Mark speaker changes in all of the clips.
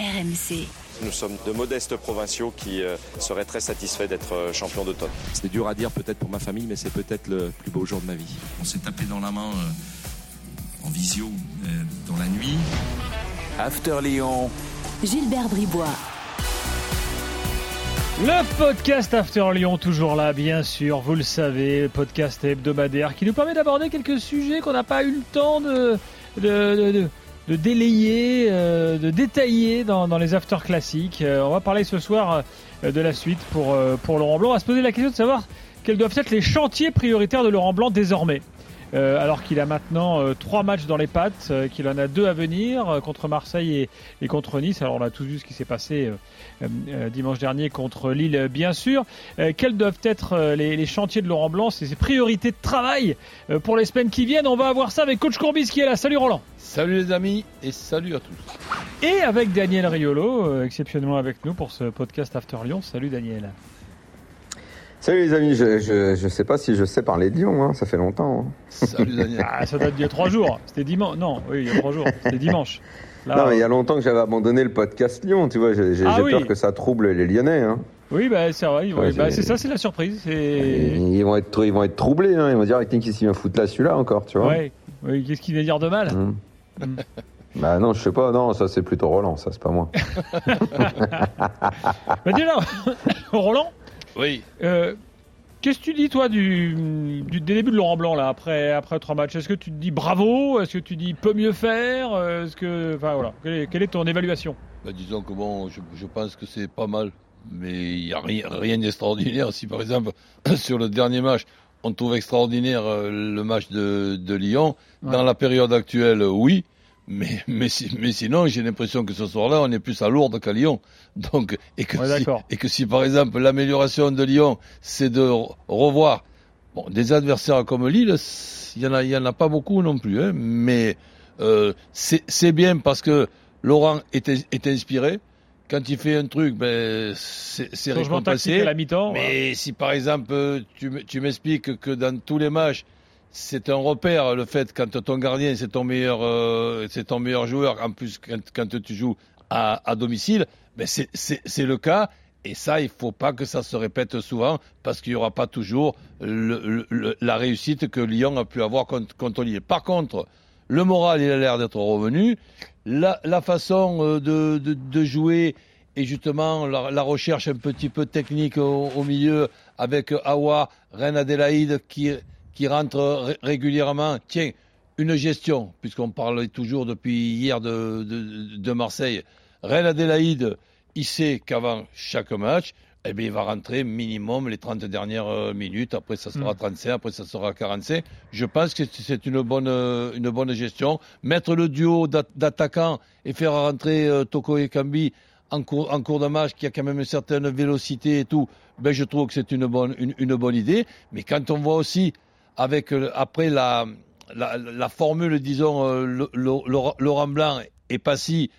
Speaker 1: RMC.
Speaker 2: Nous sommes de modestes provinciaux qui euh, seraient très satisfaits d'être euh, champions d'automne.
Speaker 3: C'est dur à dire peut-être pour ma famille, mais c'est peut-être le plus beau jour de ma vie.
Speaker 4: On s'est tapé dans la main euh, en visio euh, dans la nuit.
Speaker 5: After Lyon.
Speaker 1: Gilbert Bribois.
Speaker 6: Le podcast After Lyon, toujours là, bien sûr, vous le savez, podcast hebdomadaire qui nous permet d'aborder quelques sujets qu'on n'a pas eu le temps de, de, de, de- de délayer, euh, de détailler dans, les After classiques. Euh, on va parler ce soir euh, de la suite pour, pour Laurent Blanc. On va se poser la question de savoir quels doivent être les chantiers prioritaires de Laurent Blanc désormais. Euh, alors qu'il a maintenant euh, trois matchs dans les pattes, euh, qu'il en a deux à venir euh, contre Marseille et, et contre Nice. Alors on a tous vu ce qui s'est passé euh, dimanche dernier contre Lille, bien sûr. Euh, quels doivent être les, les chantiers de Laurent Blanc, ses priorités de travail euh, pour les semaines qui viennent On va voir ça avec Coach Courbis qui est là. Salut Roland.
Speaker 7: Salut les amis et salut à tous.
Speaker 6: Et avec Daniel Riolo, euh, exceptionnellement avec nous pour ce podcast After Lyon. Salut Daniel.
Speaker 8: Salut les amis, je, je, je sais pas si je sais parler de Lyon, hein, ça fait longtemps. hein.
Speaker 7: Salut Daniel.
Speaker 6: Ah, ça date d'il y a trois jours. C'était dimanche. Non, oui, il y a trois jours. C'était dimanche. Là,
Speaker 8: non, mais il y a longtemps que j'avais abandonné le podcast Lyon, tu vois, j'ai
Speaker 6: Ah oui.
Speaker 8: peur que ça trouble les Lyonnais. Hein.
Speaker 6: Oui, bah, c'est vrai.
Speaker 8: Ouais,
Speaker 6: bah, c'est ça, c'est la surprise.
Speaker 8: Ils, vont être, ils vont être troublés, hein. ils vont dire qu'est-ce qu'il vient foutre là celui-là encore, tu vois.
Speaker 6: Ouais. Oui, qu'est-ce qu'il vient dire de mal
Speaker 8: Hum.
Speaker 6: Hum.
Speaker 8: Bah non, je sais pas, non, ça c'est plutôt Roland, ça c'est pas moi.
Speaker 6: Bah, déjà, Roland,
Speaker 7: Oui,
Speaker 6: euh, qu'est-ce que tu dis, toi, du, du des débuts de Laurent Blanc, là, après, après trois matchs? Est-ce que tu te dis bravo? Est-ce que tu dis peut mieux faire? Euh, Est-ce que. Enfin, voilà. Quelle est, quelle est ton évaluation?
Speaker 7: Bah, disons que bon, je, je pense que c'est pas mal, mais il n'y a rien, rien d'extraordinaire. Si par exemple, sur le dernier match, on trouve extraordinaire euh, le match de, de Lyon,
Speaker 6: Ouais.
Speaker 7: dans la période actuelle, oui. Mais, mais, si- mais sinon, j'ai l'impression que ce soir-là, on est plus à Lourdes qu'à Lyon. Donc, et que,
Speaker 6: Ouais,
Speaker 7: si, et que si par exemple l'amélioration de Lyon, c'est de re- revoir bon, des adversaires comme Lille, il y en a, y en a pas beaucoup non plus, hein, mais euh, c'est bien parce que Laurent est, est inspiré. Quand il fait un truc, ben, c'est récompensé.
Speaker 6: à la mi-temps. voilà.
Speaker 7: Mais si par exemple tu, tu m'expliques que dans tous les matchs c'est un repère le fait quand ton gardien c'est ton meilleur euh, c'est ton meilleur joueur en plus quand, tu joues à, domicile ben c'est le cas et ça il faut pas que ça se répète souvent parce qu'il y aura pas toujours la réussite que Lyon a pu avoir contre, contre Lille. Par contre le moral il a l'air d'être revenu la, façon euh, de, de, jouer et justement la, recherche un petit peu technique au, au milieu avec Awa, Reine Adélaïde qui, qui rentre ré- régulièrement. Tiens, une gestion, puisqu'on parle toujours depuis hier de, de, de Marseille. Reine Adélaïde, il sait qu'avant chaque match, eh bien, il va rentrer minimum les 30 dernières euh, minutes. Après, ça sera
Speaker 6: Mm.
Speaker 7: 35, après, ça sera 45. Je pense que c'est une bonne, euh, une bonne gestion. Mettre le duo d'a- d'attaquants et faire rentrer euh, Toko et Kambi en cours, en cours de match, qui a quand même une certaine vélocité et tout, ben, je trouve que c'est une bonne, une, une bonne idée. Mais quand on voit aussi, avec euh, après la, formule, disons, euh, Laurent Blanc et Passy,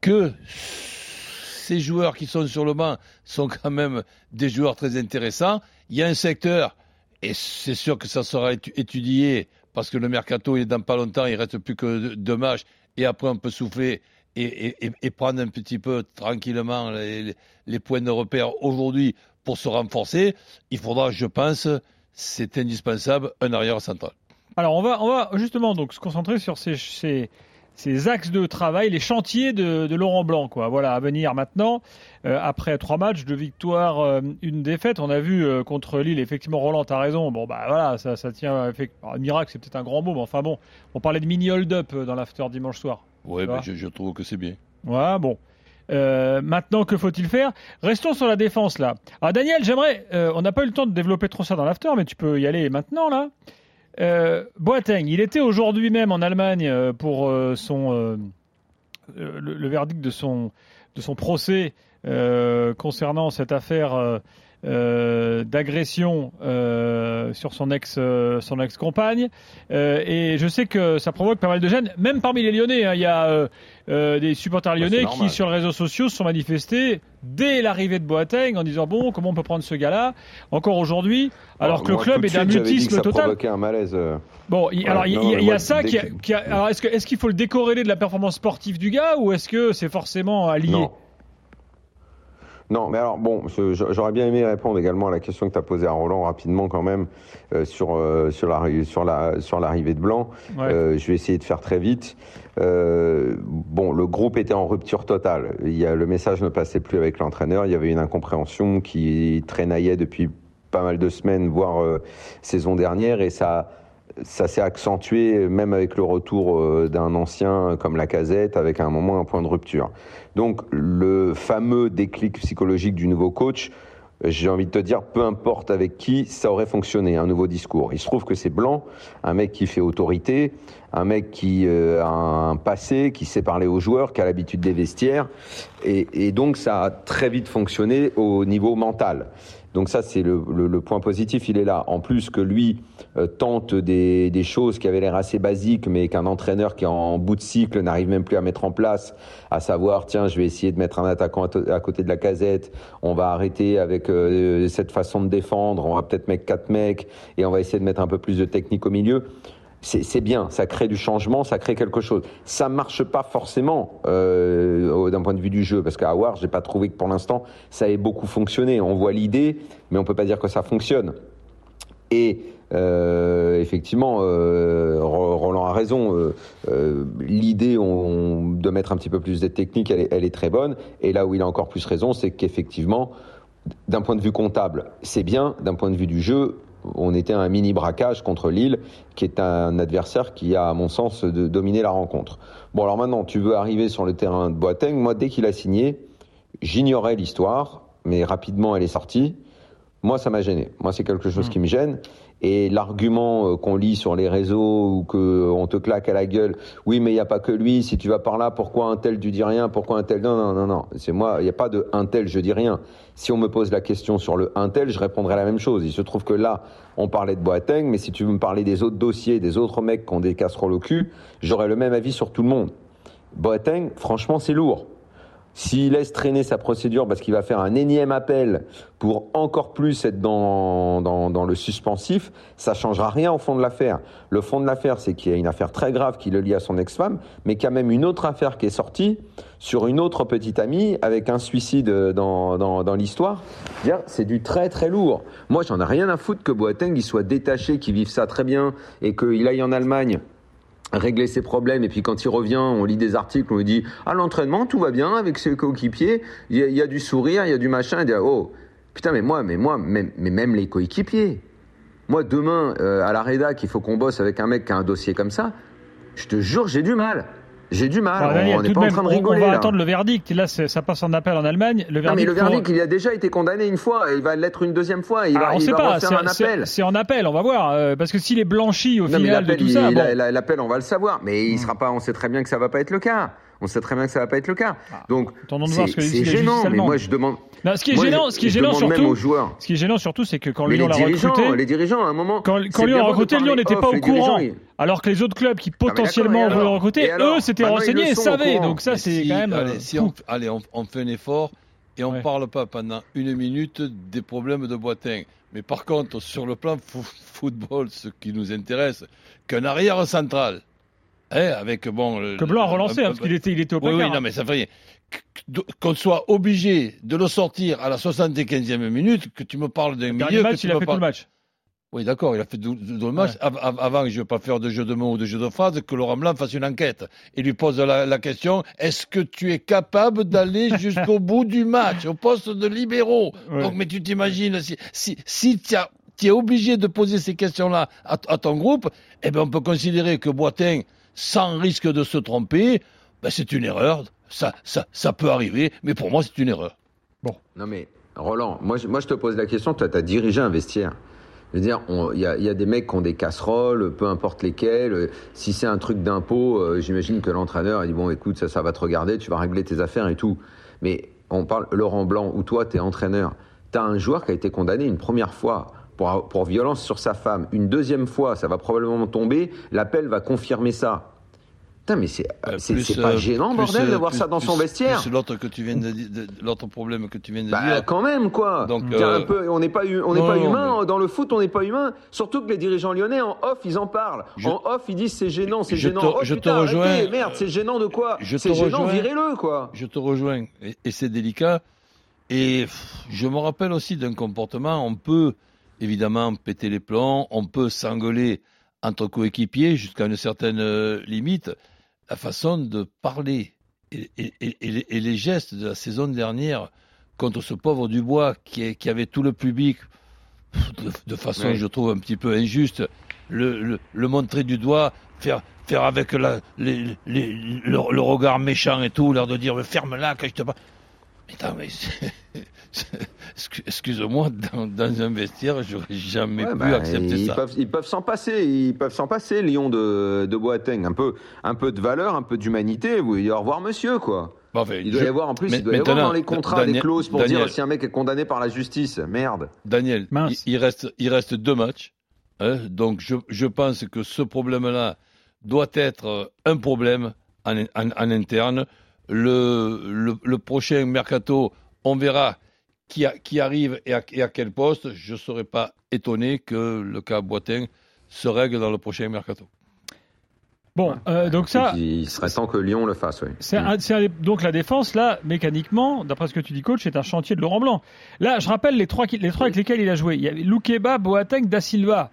Speaker 7: que ces joueurs qui sont sur le banc sont quand même des joueurs très intéressants. Il y a un secteur, et c'est sûr que ça sera étu- étudié, parce que le mercato est dans pas longtemps, il reste plus que deux- matchs, et après on peut souffler et, prendre un petit peu tranquillement les points de repère aujourd'hui pour se renforcer. Il faudra, je pense, c'est indispensable, un arrière central.
Speaker 6: Alors on va, on va justement donc se concentrer sur ces, ces, ces axes de travail, les chantiers de, de Laurent Blanc, quoi. Voilà, à venir maintenant. Euh, après trois matchs, deux victoires, euh, une défaite. On a vu euh, contre Lille, effectivement, Roland, t'as raison. Bon, bah voilà, ça, ça tient. Un miracle, c'est peut-être un grand mot, mais enfin bon, on parlait de mini hold-up dans l'after dimanche soir.
Speaker 7: Oui,
Speaker 6: Tu vois
Speaker 7: je, je trouve que c'est bien.
Speaker 6: Ouais, bon. Euh, maintenant, que faut-il faire? Restons sur la défense là. Alors Daniel, j'aimerais, euh, on n'a pas eu le temps de développer trop ça dans l'after, mais tu peux y aller maintenant là. Euh, Boateng, il était aujourd'hui même en Allemagne euh, pour son le, le verdict de son de son procès concernant cette affaire euh, d'agression euh, sur son ex euh, son ex compagne et je sais que ça provoque pas mal de gêne même parmi les Lyonnais hein. il y a des supporters lyonnais qui sur les réseaux sociaux se sont manifestés dès l'arrivée de Boateng en disant bon comment on peut prendre ce gars-là encore aujourd'hui alors, que le club est d'un mutisme total.
Speaker 8: un malaise.
Speaker 6: Bon, alors il y, a ça qui, a, alors est-ce que est-ce qu'il faut le décorréler de la performance sportive du gars ou est-ce que c'est forcément allié
Speaker 8: non, mais alors bon, j'aurais bien aimé répondre également à la question que tu as posée à Roland rapidement quand même euh, sur euh, sur la sur la sur l'arrivée de Blanc. Euh, je vais essayer de faire très vite. bon, le groupe était en rupture totale. Il y a, le message ne passait plus avec l'entraîneur. Il y avait une incompréhension qui traînaillait depuis pas mal de semaines, voire saison dernière, et ça ça s'est accentué même avec le retour euh, d'un ancien comme la casette, avec un moment un point de rupture. Donc le fameux déclic psychologique du nouveau coach, j'ai envie de te dire, peu importe avec qui, ça aurait fonctionné, un nouveau discours. Il se trouve que c'est Blanc, un mec qui fait autorité, un mec qui euh, a un passé, qui sait parler aux joueurs, qui a l'habitude des vestiaires, et, et donc ça a très vite fonctionné au niveau mental. Donc ça, c'est le, point positif, il est là. En plus que lui euh, tente des, choses qui avaient l'air assez basiques, mais qu'un entraîneur qui est en bout de cycle n'arrive même plus à mettre en place, à savoir, tiens, je vais essayer de mettre un attaquant à, côté de la casette, on va arrêter avec euh, cette façon de défendre, on va peut-être mettre quatre mecs, et on va essayer de mettre un peu plus de technique au milieu c'est bien, ça crée du changement, ça crée quelque chose. Ça marche pas forcément euh, d'un point de vue du jeu, parce qu'à War, j'ai pas trouvé que pour l'instant ça ait beaucoup fonctionné. On voit l'idée, mais on peut pas dire que ça fonctionne. Et euh, effectivement, euh, Roland a raison. L'idée de mettre un petit peu plus de technique, elle est très bonne. Et là où il a encore plus raison, c'est qu'effectivement, d'un point de vue comptable, c'est bien. D'un point de vue du jeu, on était un mini braquage contre Lille, qui est un adversaire qui a, à mon sens, de dominer la rencontre. Bon, alors maintenant, tu veux arriver sur le terrain de Boateng. Moi, dès qu'il a signé, j'ignorais l'histoire, mais rapidement, elle est sortie. Moi, ça m'a gêné. Moi, c'est quelque chose mmh. qui me gêne. Et l'argument euh, qu'on lit sur les réseaux ou qu'on te claque à la gueule, oui, mais il n'y a pas que lui, si tu vas par là, pourquoi un tel tu dis rien, pourquoi un tel... Non, non, non, non, c'est moi, il n'y a pas de un tel, je dis rien. Si on me pose la question sur le un tel, je répondrai la même chose. Il se trouve que là, on parlait de Boateng, mais si tu veux me parler des autres dossiers, des autres mecs qui ont des casseroles au cul, j'aurais le même avis sur tout le monde. Boateng, franchement, c'est lourd. S'il laisse traîner sa procédure parce qu'il va faire un énième appel pour encore plus être dans, dans, le suspensif, ça changera rien au fond de l'affaire. Le fond de l'affaire, c'est qu'il y a une affaire très grave qui le lie à son ex-femme, mais quand même une autre affaire qui est sortie sur une autre petite amie avec un suicide dans, dans, dans l'histoire. C'est du très très lourd. Moi, j'en ai rien à foutre que Boateng il soit détaché, qu'il vive ça très bien et qu'il aille en Allemagne régler ses problèmes. Et puis quand il revient on lit des articles on lui dit à l'entraînement tout va bien avec ses coéquipiers. Il y, a du sourire il y a du machin il dit oh putain mais moi mais moi mais même les coéquipiers. Moi demain euh, à la rédac il faut qu'on bosse avec un mec qui a un dossier comme ça. Je te jure j'ai du mal j'ai du mal. on n'est pas en train de rigoler.
Speaker 6: On va attendre le verdict. Là, ça passe en appel en Allemagne. Le verdict,
Speaker 8: non, mais le verdict, il a déjà été condamné une fois. Il va l'être une deuxième fois. Il va, on il sait va pas. Refaire un appel.
Speaker 6: C'est en appel. On va voir. Euh, parce que s'il est blanchi au final de tout ça,
Speaker 8: l'appel, on va le savoir. Mais il hmm. sera pas. On sait très bien que ça va pas être le cas. On sait très bien que ça va pas être le cas. Ah, Donc, c'est gênant. Mais moi, je demande.
Speaker 6: ce qui est gênant, ce qui est gênant surtout, ce qui est gênant surtout, c'est que quand Lyon l'a recruté,
Speaker 8: les dirigeants, à un moment,
Speaker 6: quand, Lyon a recruté, Lyon n'était pas au courant. Alors que les autres clubs qui potentiellement voulaient recruter, eux, s'étaient renseignés et savaient. Donc ça, c'est quand même.
Speaker 7: Allez, on, allez, on, fait un effort et on ne parle pas pendant une minute des problèmes de Boitin. Mais par contre, sur le plan football, ce qui nous intéresse, qu'un arrière central eh, avec bon.
Speaker 6: Que Blanc a relancé, hein, parce qu'il était, il était au
Speaker 7: Oui, oui, non, mais ça fait rien. Qu'on soit obligé de le sortir à la 75e minute, que tu me parles d'un milieu.
Speaker 6: Match,
Speaker 7: il
Speaker 6: a fait tout le match.
Speaker 7: Oui, d'accord, il a fait tout le match. Avant, je ne veux pas faire de jeu de mots ou de jeu de phrases, que Laurent Blanc fasse une enquête et lui pose la, question est-ce que tu es capable d'aller jusqu'au bout du match, au poste de libéraux? Donc, mais tu t'imagines, si, si, si tu es obligé de poser ces questions-là à, à, ton groupe, eh ben on peut considérer que Boitin sans risque de se tromper, ben c'est une erreur. Ça, ça, ça peut arriver, mais pour moi, c'est une erreur.
Speaker 8: Bon. Non, mais Roland, moi, moi je te pose la question. Toi, tu as dirigé un vestiaire. Je veux dire, il y a, y a, des mecs qui ont des casseroles, peu importe lesquelles. Si c'est un truc d'impôt, euh, j'imagine que l'entraîneur dit bon, écoute, ça, ça va te regarder, tu vas régler tes affaires et tout. Mais on parle Laurent Blanc ou toi, tu es entraîneur. tu as un joueur qui a été condamné une première fois pour, pour violence sur sa femme, une deuxième fois, ça va probablement tomber, l'appel va confirmer ça. Putain, mais c'est c'est- c'est pas
Speaker 7: euh,
Speaker 8: gênant,
Speaker 7: plus,
Speaker 8: bordel,
Speaker 7: euh,
Speaker 8: d'avoir ça dans son vestiaire.
Speaker 7: plus l'autre que tu viens de, de- l'autre problème que tu viens de
Speaker 8: Bah,
Speaker 7: dire.
Speaker 8: quand même, quoi.
Speaker 7: Donc,
Speaker 8: Tiens,
Speaker 7: euh,
Speaker 8: un peu, on n'est pas, on n'est pas
Speaker 7: non,
Speaker 8: humain. Dans le foot, on n'est pas humain. Surtout que les dirigeants lyonnais, en off, ils en parlent.
Speaker 7: Je-
Speaker 8: en off, ils disent c'est gênant, c'est gênant.
Speaker 7: te-
Speaker 8: oh,
Speaker 7: je te
Speaker 8: arrêtez,
Speaker 7: rejoins.
Speaker 8: Merde, c'est gênant de quoi C'est gênant, virez-le, quoi.
Speaker 7: Je te rejoins. Et, et c'est délicat. Et pff, je me rappelle aussi d'un comportement. On peut évidemment péter les plombs, on peut s'engueuler entre coéquipiers jusqu'à une certaine euh, limite. La façon de parler et, et- et- et les- gestes de la saison dernière contre ce pauvre Dubois qui, avait tout le public de, de façon,
Speaker 8: Oui.
Speaker 7: je trouve, un petit peu injuste, le, le- le montrer du doigt, faire, faire avec la, les- les- le, le regard méchant et tout, l'air de dire ferme-la quand je te parle. Mais attends, mais excuse-moi, dans, dans un vestiaire, j'aurais jamais
Speaker 8: Ouais,
Speaker 7: pu
Speaker 8: bah,
Speaker 7: accepter
Speaker 8: ils
Speaker 7: ça.
Speaker 8: Peuvent, ils peuvent s'en passer, ils peuvent s'en passer, Lyon de, de Boateng. Un peu, un peu de valeur, un peu d'humanité. Oui, au revoir, monsieur, quoi.
Speaker 7: Enfin,
Speaker 8: Il doit
Speaker 7: je-
Speaker 8: y avoir, en plus,
Speaker 7: mais-
Speaker 8: il doit y avoir dans les contrats des
Speaker 7: Daniel-
Speaker 8: clauses pour
Speaker 7: Daniel-
Speaker 8: dire si un mec est condamné par la justice. Merde.
Speaker 7: Daniel,
Speaker 6: Mince.
Speaker 7: il, il reste, il reste deux matchs. hein, donc je, je pense que ce problème-là doit être euh, un problème en, en- en interne. Le, le, le prochain mercato, on verra qui, a- qui arrive et à, et à quel poste. Je ne serais pas étonné que le cas Boitin se règle dans le prochain mercato.
Speaker 6: Bon, euh, donc ça,
Speaker 8: il serait temps que Lyon le fasse, oui.
Speaker 6: Un- un- donc la défense là, mécaniquement, d'après ce que tu dis, coach, c'est un chantier de Laurent Blanc. Là, je rappelle les trois, qui- les trois avec lesquels il a joué. Il y avait Loukeba, Boateng, Da Silva.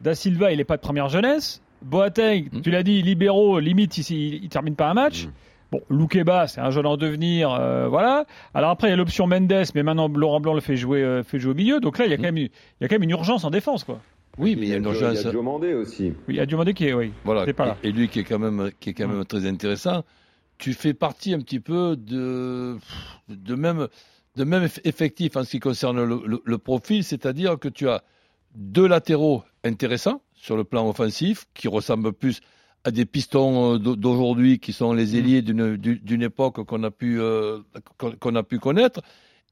Speaker 6: Da Silva, il n'est pas de première jeunesse. Boateng,
Speaker 7: Mm.
Speaker 6: tu l'as dit, libéraux, limite, il, il, il termine pas un match.
Speaker 8: Mm.
Speaker 6: Bon, Loukeba, c'est un jeune en devenir, euh, voilà. Alors après, il y a l'option Mendes, mais maintenant Laurent Blanc le fait jouer, euh, fait jouer au milieu. Donc là, il y a quand même, une- il y a quand même une urgence en défense, quoi.
Speaker 7: Oui, mais il y a une urgence.
Speaker 8: Il y a Joe Mandé aussi.
Speaker 6: Oui, il y a dû demander qui est, oui.
Speaker 7: Voilà.
Speaker 6: Pas là.
Speaker 7: Et, lui qui est quand même, qui est quand même très intéressant. Tu fais partie un petit peu de, de même, de même eff- effectif en ce qui concerne le, le- le profil, c'est-à-dire que tu as deux latéraux intéressants sur le plan offensif qui ressemblent plus à des pistons euh, d'au- d'aujourd'hui qui sont les ailiers d'une époque qu'on a pu euh, qu'on a pu connaître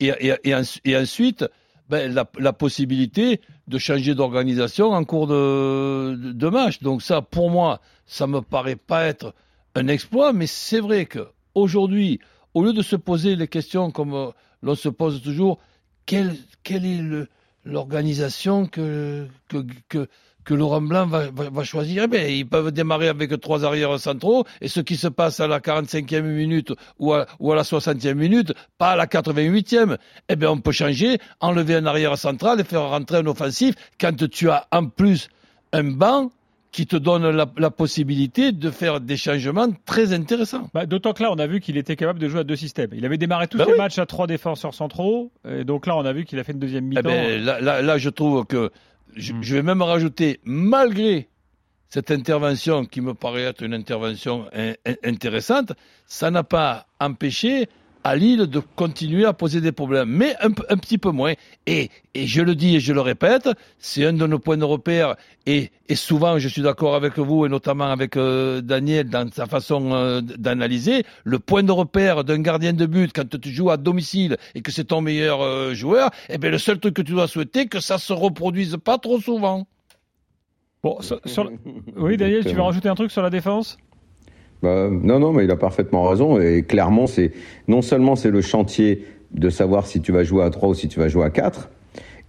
Speaker 7: et, et, et, ens- et ensuite ben, la, la possibilité de changer d'organisation en cours de, de, match. Donc ça, pour moi, ça me paraît pas être un exploit, mais c'est vrai que aujourd'hui, au lieu de se poser les questions comme euh, l'on se pose toujours, quelle, quelle est l'organisation que, que, que, que Laurent Blanc va, va, va choisir Eh bien, Ils peuvent démarrer avec trois arrières centraux, et ce qui se passe à la 45e minute ou à, ou à la 60e minute, pas à la 88e. Eh bien, on peut changer, enlever un arrière central et faire rentrer un offensif quand tu as en plus un banc qui te donne la, la possibilité de faire des changements très intéressants.
Speaker 6: Bah, D'autant que là, on a vu qu'il était capable de jouer à deux systèmes. Il avait démarré tous
Speaker 7: Bah
Speaker 6: les
Speaker 7: oui.
Speaker 6: matchs à trois défenseurs centraux. Et donc là, on a vu qu'il a fait une deuxième
Speaker 7: Eh
Speaker 6: mi-temps.
Speaker 7: ben, là, là, là, je trouve que je,
Speaker 6: Mm.
Speaker 7: je vais même rajouter, malgré cette intervention qui me paraît être une intervention in- in- intéressante, ça n'a pas empêché à Lille de continuer à poser des problèmes, mais un, petit peu moins. Et, et je le dis et je le répète, c'est un de nos points de repère. Et, et souvent, je suis d'accord avec vous et notamment avec euh, Daniel dans sa façon euh, d'analyser. Le point de repère d'un gardien de but quand tu joues à domicile et que c'est ton meilleur euh, joueur, eh bien, le seul truc que tu dois souhaiter, que ça se reproduise pas trop souvent.
Speaker 6: Bon, sur- sur- Oui, Daniel, tu veux rajouter un truc sur la défense?
Speaker 8: Bah, non, non, mais il a parfaitement raison. Et clairement, c'est non seulement c'est le chantier de savoir si tu vas jouer à 3 ou si tu vas jouer à 4.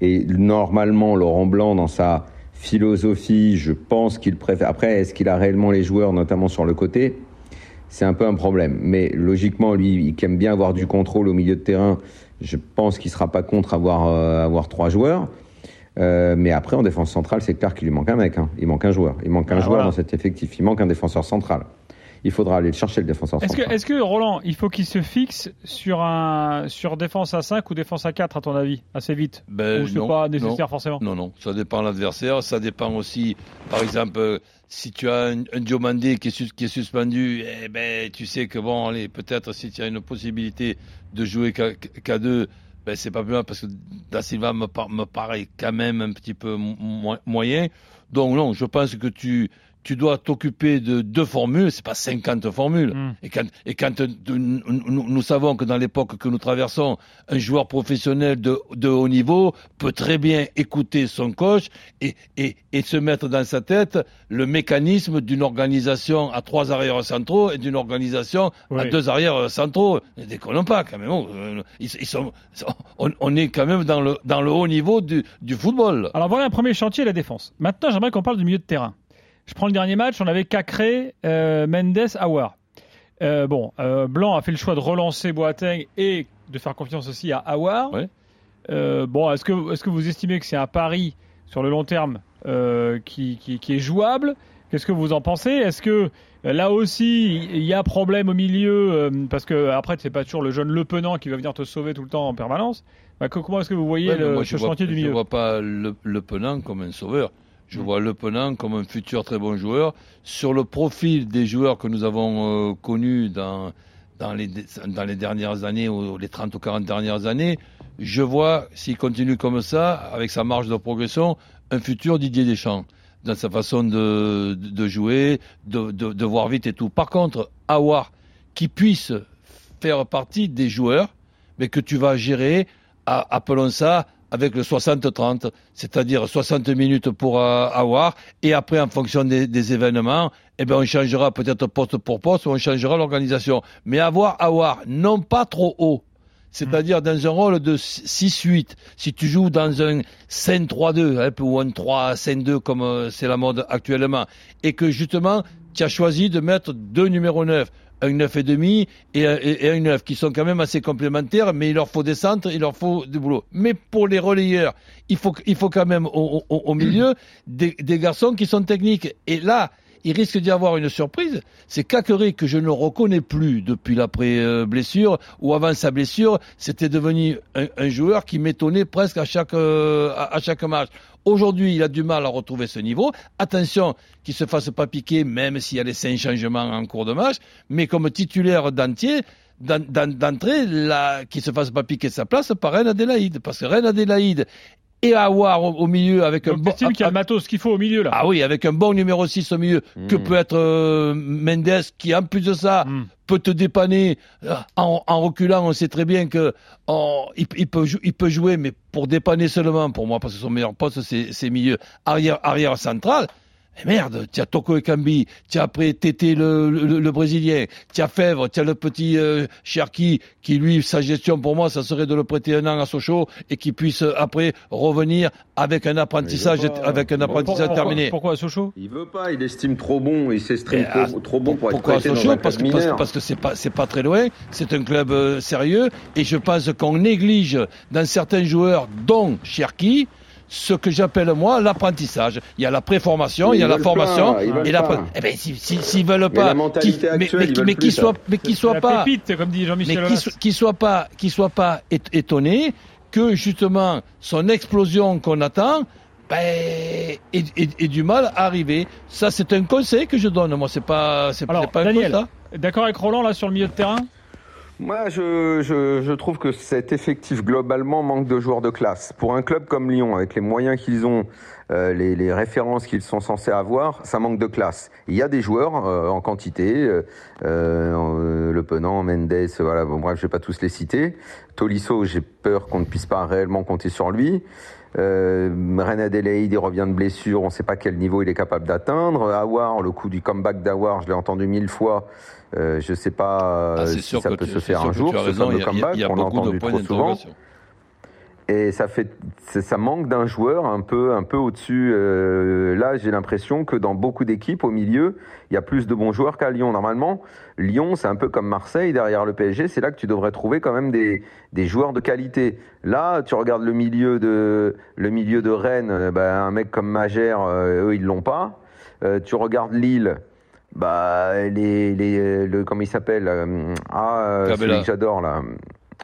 Speaker 8: Et normalement, Laurent Blanc, dans sa philosophie, je pense qu'il préfère. Après, est-ce qu'il a réellement les joueurs, notamment sur le côté? C'est un peu un problème. Mais logiquement, lui, il aime bien avoir du contrôle au milieu de terrain. Je pense qu'il sera pas contre avoir, euh, avoir trois joueurs. Euh, mais après, en défense centrale, c'est clair qu'il lui manque un mec. hein. Il manque un joueur. Il manque un
Speaker 6: Ah,
Speaker 8: joueur
Speaker 6: voilà.
Speaker 8: dans cet effectif. Il manque un défenseur central. Il faudra aller le chercher, le défenseur
Speaker 6: Est-ce que,
Speaker 8: central.
Speaker 6: est-ce que, Roland, il faut qu'il se fixe sur, un, sur défense à 5 ou défense à 4, à ton avis, assez vite?
Speaker 7: Ben,
Speaker 6: Ou c'est
Speaker 7: non,
Speaker 6: pas
Speaker 7: non.
Speaker 6: nécessaire forcément?
Speaker 7: Non, non, ça dépend de l'adversaire. Ça dépend aussi, par exemple, si tu as un, un Diomandé qui est, sus- qui est suspendu, eh ben, tu sais que bon, allez, peut-être si tu as une possibilité de jouer qu'à qu'à deux, ben, c'est pas plus mal parce que Da Silva me, par- me paraît quand même un petit peu mo- moyen. Donc non, je pense que tu, tu dois t'occuper de deux formules, c'est pas 50 formules. Mm. Et quand, et quand nous, savons que dans l'époque que nous traversons, un joueur professionnel de, de, haut niveau peut très bien écouter son coach et, et, et se mettre dans sa tête le mécanisme d'une organisation à trois arrières centraux et d'une organisation à deux arrières centraux. Ne déconnons pas quand même. Oh, euh, ils, sont, on, est quand même dans le, dans le haut niveau du, du football.
Speaker 6: Alors voilà un premier chantier, la défense. Maintenant, j'aimerais qu'on parle du milieu de terrain. Je prends le dernier match, on avait Cacré, euh, Mendes, Awar. Euh, bon, euh, Blanc a fait le choix de relancer Boateng et de faire confiance aussi à Awar. bon, est-ce que, est que vous estimez que c'est un pari sur le long terme qui, qui, est jouable? Qu'est-ce que vous en pensez? Est-ce que là aussi il y a problème au milieu parce que après c'est pas toujours le jeune Le Penant qui va venir te sauver tout le temps en permanence. Bah, comment est-ce que vous voyez le, ce chantier du milieu
Speaker 7: Je ne vois pas le, le Penant comme un sauveur. Je vois Le Penant comme un futur très bon joueur. Sur le profil des joueurs que nous avons euh, connus dans, dans, les, dans les dernières années, ou les 30 ou 40 dernières années, je vois, s'il continue comme ça, avec sa marge de progression, un futur Didier Deschamps dans sa façon de, de jouer, de, de, de, voir vite et tout. Par contre, avoir qui puisse faire partie des joueurs, mais que tu vas gérer, appelons ça, avec le 60-30, c'est-à-dire 60 minutes pour euh, avoir, et après, en fonction des, événements, eh ben, on changera peut-être poste pour poste, ou on changera l'organisation. Mais avoir, avoir, non pas trop haut, c'est-à-dire dans un rôle de 6-8. Si tu joues dans un 5-3-2, hein, ou un 3-5-2 comme euh, c'est la mode actuellement, et que justement, tu as choisi de mettre deux numéros 9, un 9,5 et, et, et un 9 qui sont quand même assez complémentaires, mais il leur faut des centres, il leur faut du boulot. Mais pour les relayeurs, il faut, quand même au, milieu des, garçons qui sont techniques. Et là, il risque d'y avoir une surprise. C'est Cacquery que je ne reconnais plus depuis l'après-blessure, ou avant sa blessure, c'était devenu un, joueur qui m'étonnait presque à chaque, euh, à chaque match. Aujourd'hui, il a du mal à retrouver ce niveau. Attention qu'il se fasse pas piquer, même s'il y a les cinq changements en cours de match. Mais comme titulaire d'entier, d'entrée, qui se fasse pas piquer sa place par Reine Adélaïde. Parce que Reine Adélaïde et avoir au, milieu avec un
Speaker 6: bon. qu'il y a le matos qu'il faut au milieu là.
Speaker 7: Ah oui, avec un bon numéro 6 au milieu que hmm. peut être euh, Mendes qui en plus de ça hmm. peut te dépanner euh, en, en, reculant. On sait très bien que il, il, peut il peut jouer, mais pour dépanner seulement pour moi parce que son meilleur poste c'est milieu arrière arrière central. Mais merde, tu as Toko Ekambi, tu as après Tété le, le, Brésilien, tu as Fèvre, tu as le petit euh, Cherki qui lui, sa gestion pour moi, ça serait de le prêter un an à Sochaux et qui puisse euh, après revenir avec un apprentissage, avec un apprentissage terminé.
Speaker 6: Pourquoi à Sochaux?
Speaker 8: Il veut pas, il estime trop bon, il s'estime trop, trop, bon pour
Speaker 7: pourquoi
Speaker 8: être prêté
Speaker 7: Sochaux parce, que, parce, que c'est pas c'est pas très loin, c'est un club euh, sérieux et je pense qu'on néglige dans certains joueurs, dont Cherki, ce que j'appelle moi l'apprentissage. Il y a la préformation, il y a la formation et la. Eh ben, s'ils si, veulent pas,
Speaker 8: mais,
Speaker 7: mais, qu'ils soient, mais qu'ils soient pas,
Speaker 6: comme dit Jean-Michel
Speaker 7: mais qu'ils soient pas, qu'ils soient pas étonnés que justement son explosion qu'on attend. Ben, ait, du mal à arriver. Ça, c'est un conseil que je donne. Moi, c'est pas, c'est pas
Speaker 6: Daniel, D'accord avec Roland là sur le milieu de terrain?
Speaker 8: Moi, je, je, je, trouve que cet effectif globalement manque de joueurs de classe. Pour un club comme Lyon, avec les moyens qu'ils ont, euh, les, les, références qu'ils sont censés avoir, ça manque de classe. Il y a des joueurs euh, en quantité, euh, Le Penant, Mendes, voilà, bon bref, je vais pas tous les citer. Tolisso, j'ai peur qu'on ne puisse pas réellement compter sur lui. Euh, René Adelaide, il revient de blessure, on ne sait pas quel niveau il est capable d'atteindre. Awar, le coup du comeback d'Awar, je l'ai entendu mille fois. Euh, je ne sais pas ah, si ça peut se faire un jour, ce fameux comeback, on l'a entendu trop souvent. Et ça fait, ça manque d'un joueur un peu, un peu au-dessus. Euh, là, j'ai l'impression que dans beaucoup d'équipes au milieu, il y a plus de bons joueurs qu'à Lyon. Normalement, Lyon, c'est un peu comme Marseille derrière le PSG. C'est là que tu devrais trouver quand même des, des joueurs de qualité. Là, tu regardes le milieu de, le milieu de Rennes. Euh, ben, un mec comme Magère, euh, eux, ils l'ont pas. Euh, tu regardes Lille. Bah, les, les, le, comment il s'appelle Ah, celui que j'adore là.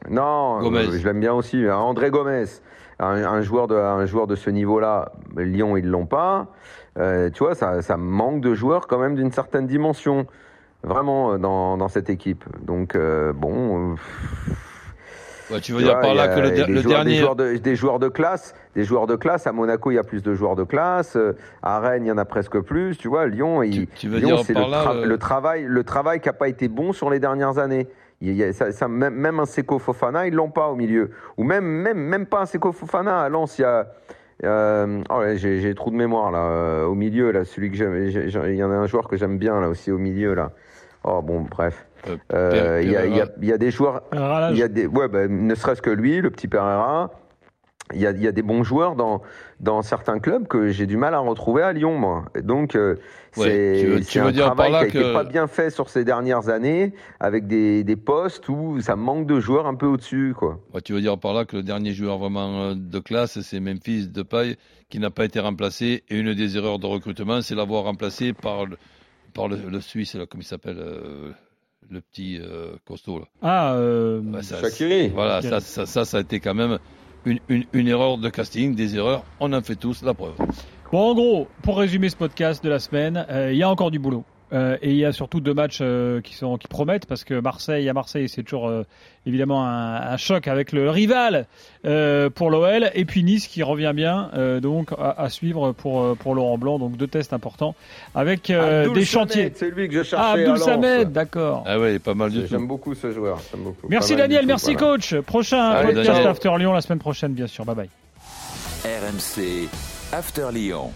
Speaker 8: Non, euh, je l'aime bien aussi. Hein. André Gomez, un, joueur, de, un joueur de ce niveau-là, Lyon, ils l'ont pas. Euh, tu vois, ça, ça, manque de joueurs quand même d'une certaine dimension, vraiment, euh, dans, dans, cette équipe. Donc, bon.
Speaker 7: Ouais, tu veux dire par là que le, le dernier.
Speaker 8: Des joueurs, de, des joueurs, de, classe, des joueurs de classe. À Monaco, il y a plus de joueurs de classe. À Rennes, il y en a presque plus. Tu vois, Lyon, il,
Speaker 7: tu, Lyon,
Speaker 8: c'est le, le, travail, le travail qui n'a pas été bon sur les dernières années. Il y a, ça, ça, même, même, un Seko Fofana, ils l'ont pas au milieu. Ou même, même, même pas un Seko Fofana. À Lens, il y a. Euh, oh, j'ai trou de mémoire là. Euh, au milieu, là, celui que j'aime. Il y en a un joueur que j'aime bien là aussi au milieu là. Oh bon, bref. Euh, euh il y, y, y, a des joueurs. Il y a des, ouais, bah, ne serait-ce que lui, le petit Pereira. Il y, a, il y a, des bons joueurs dans, dans certains clubs que j'ai du mal à retrouver à Lyon, moi. Et donc, euh, c'est un travail qui a été pas bien fait sur ces dernières années, avec des, des postes où ça manque de joueurs un peu au-dessus, quoi.
Speaker 7: Ouais, tu veux dire par là que le dernier joueur vraiment euh, de classe, c'est Memphis Depay, qui n'a pas été remplacé. Et une des erreurs de recrutement, c'est l'avoir remplacé par le, par le, le Suisse, là, comme il s'appelle. Euh, le petit euh, costaud là.
Speaker 6: Ah, euh,
Speaker 8: ouais, ça, Voilà,
Speaker 7: ça, ça, ça, ça a été quand même une, erreur de casting, des erreurs, on en fait tous la preuve.
Speaker 6: Bon, en gros, pour résumer ce podcast de la semaine, euh, il y a encore du boulot. Euh, et il y a surtout deux matchs euh, qui sont qui promettent parce que Marseille à Marseille c'est toujours euh, évidemment un, un, choc avec le rival euh, pour l'OL et puis Nice qui revient bien donc à, à, suivre pour pour Laurent Blanc donc deux tests importants avec des chantiers.
Speaker 8: C'est lui que je cherchais.
Speaker 6: Ah Abdul Samed, d'accord.
Speaker 7: Ah ouais, pas mal du tout.
Speaker 8: J'aime beaucoup ce joueur.
Speaker 6: Beaucoup. Merci Daniel, merci voilà. coach. Prochain Allez, podcast Daniel. After Lyon la semaine prochaine bien sûr. Bye bye.
Speaker 5: RMC After Lyon.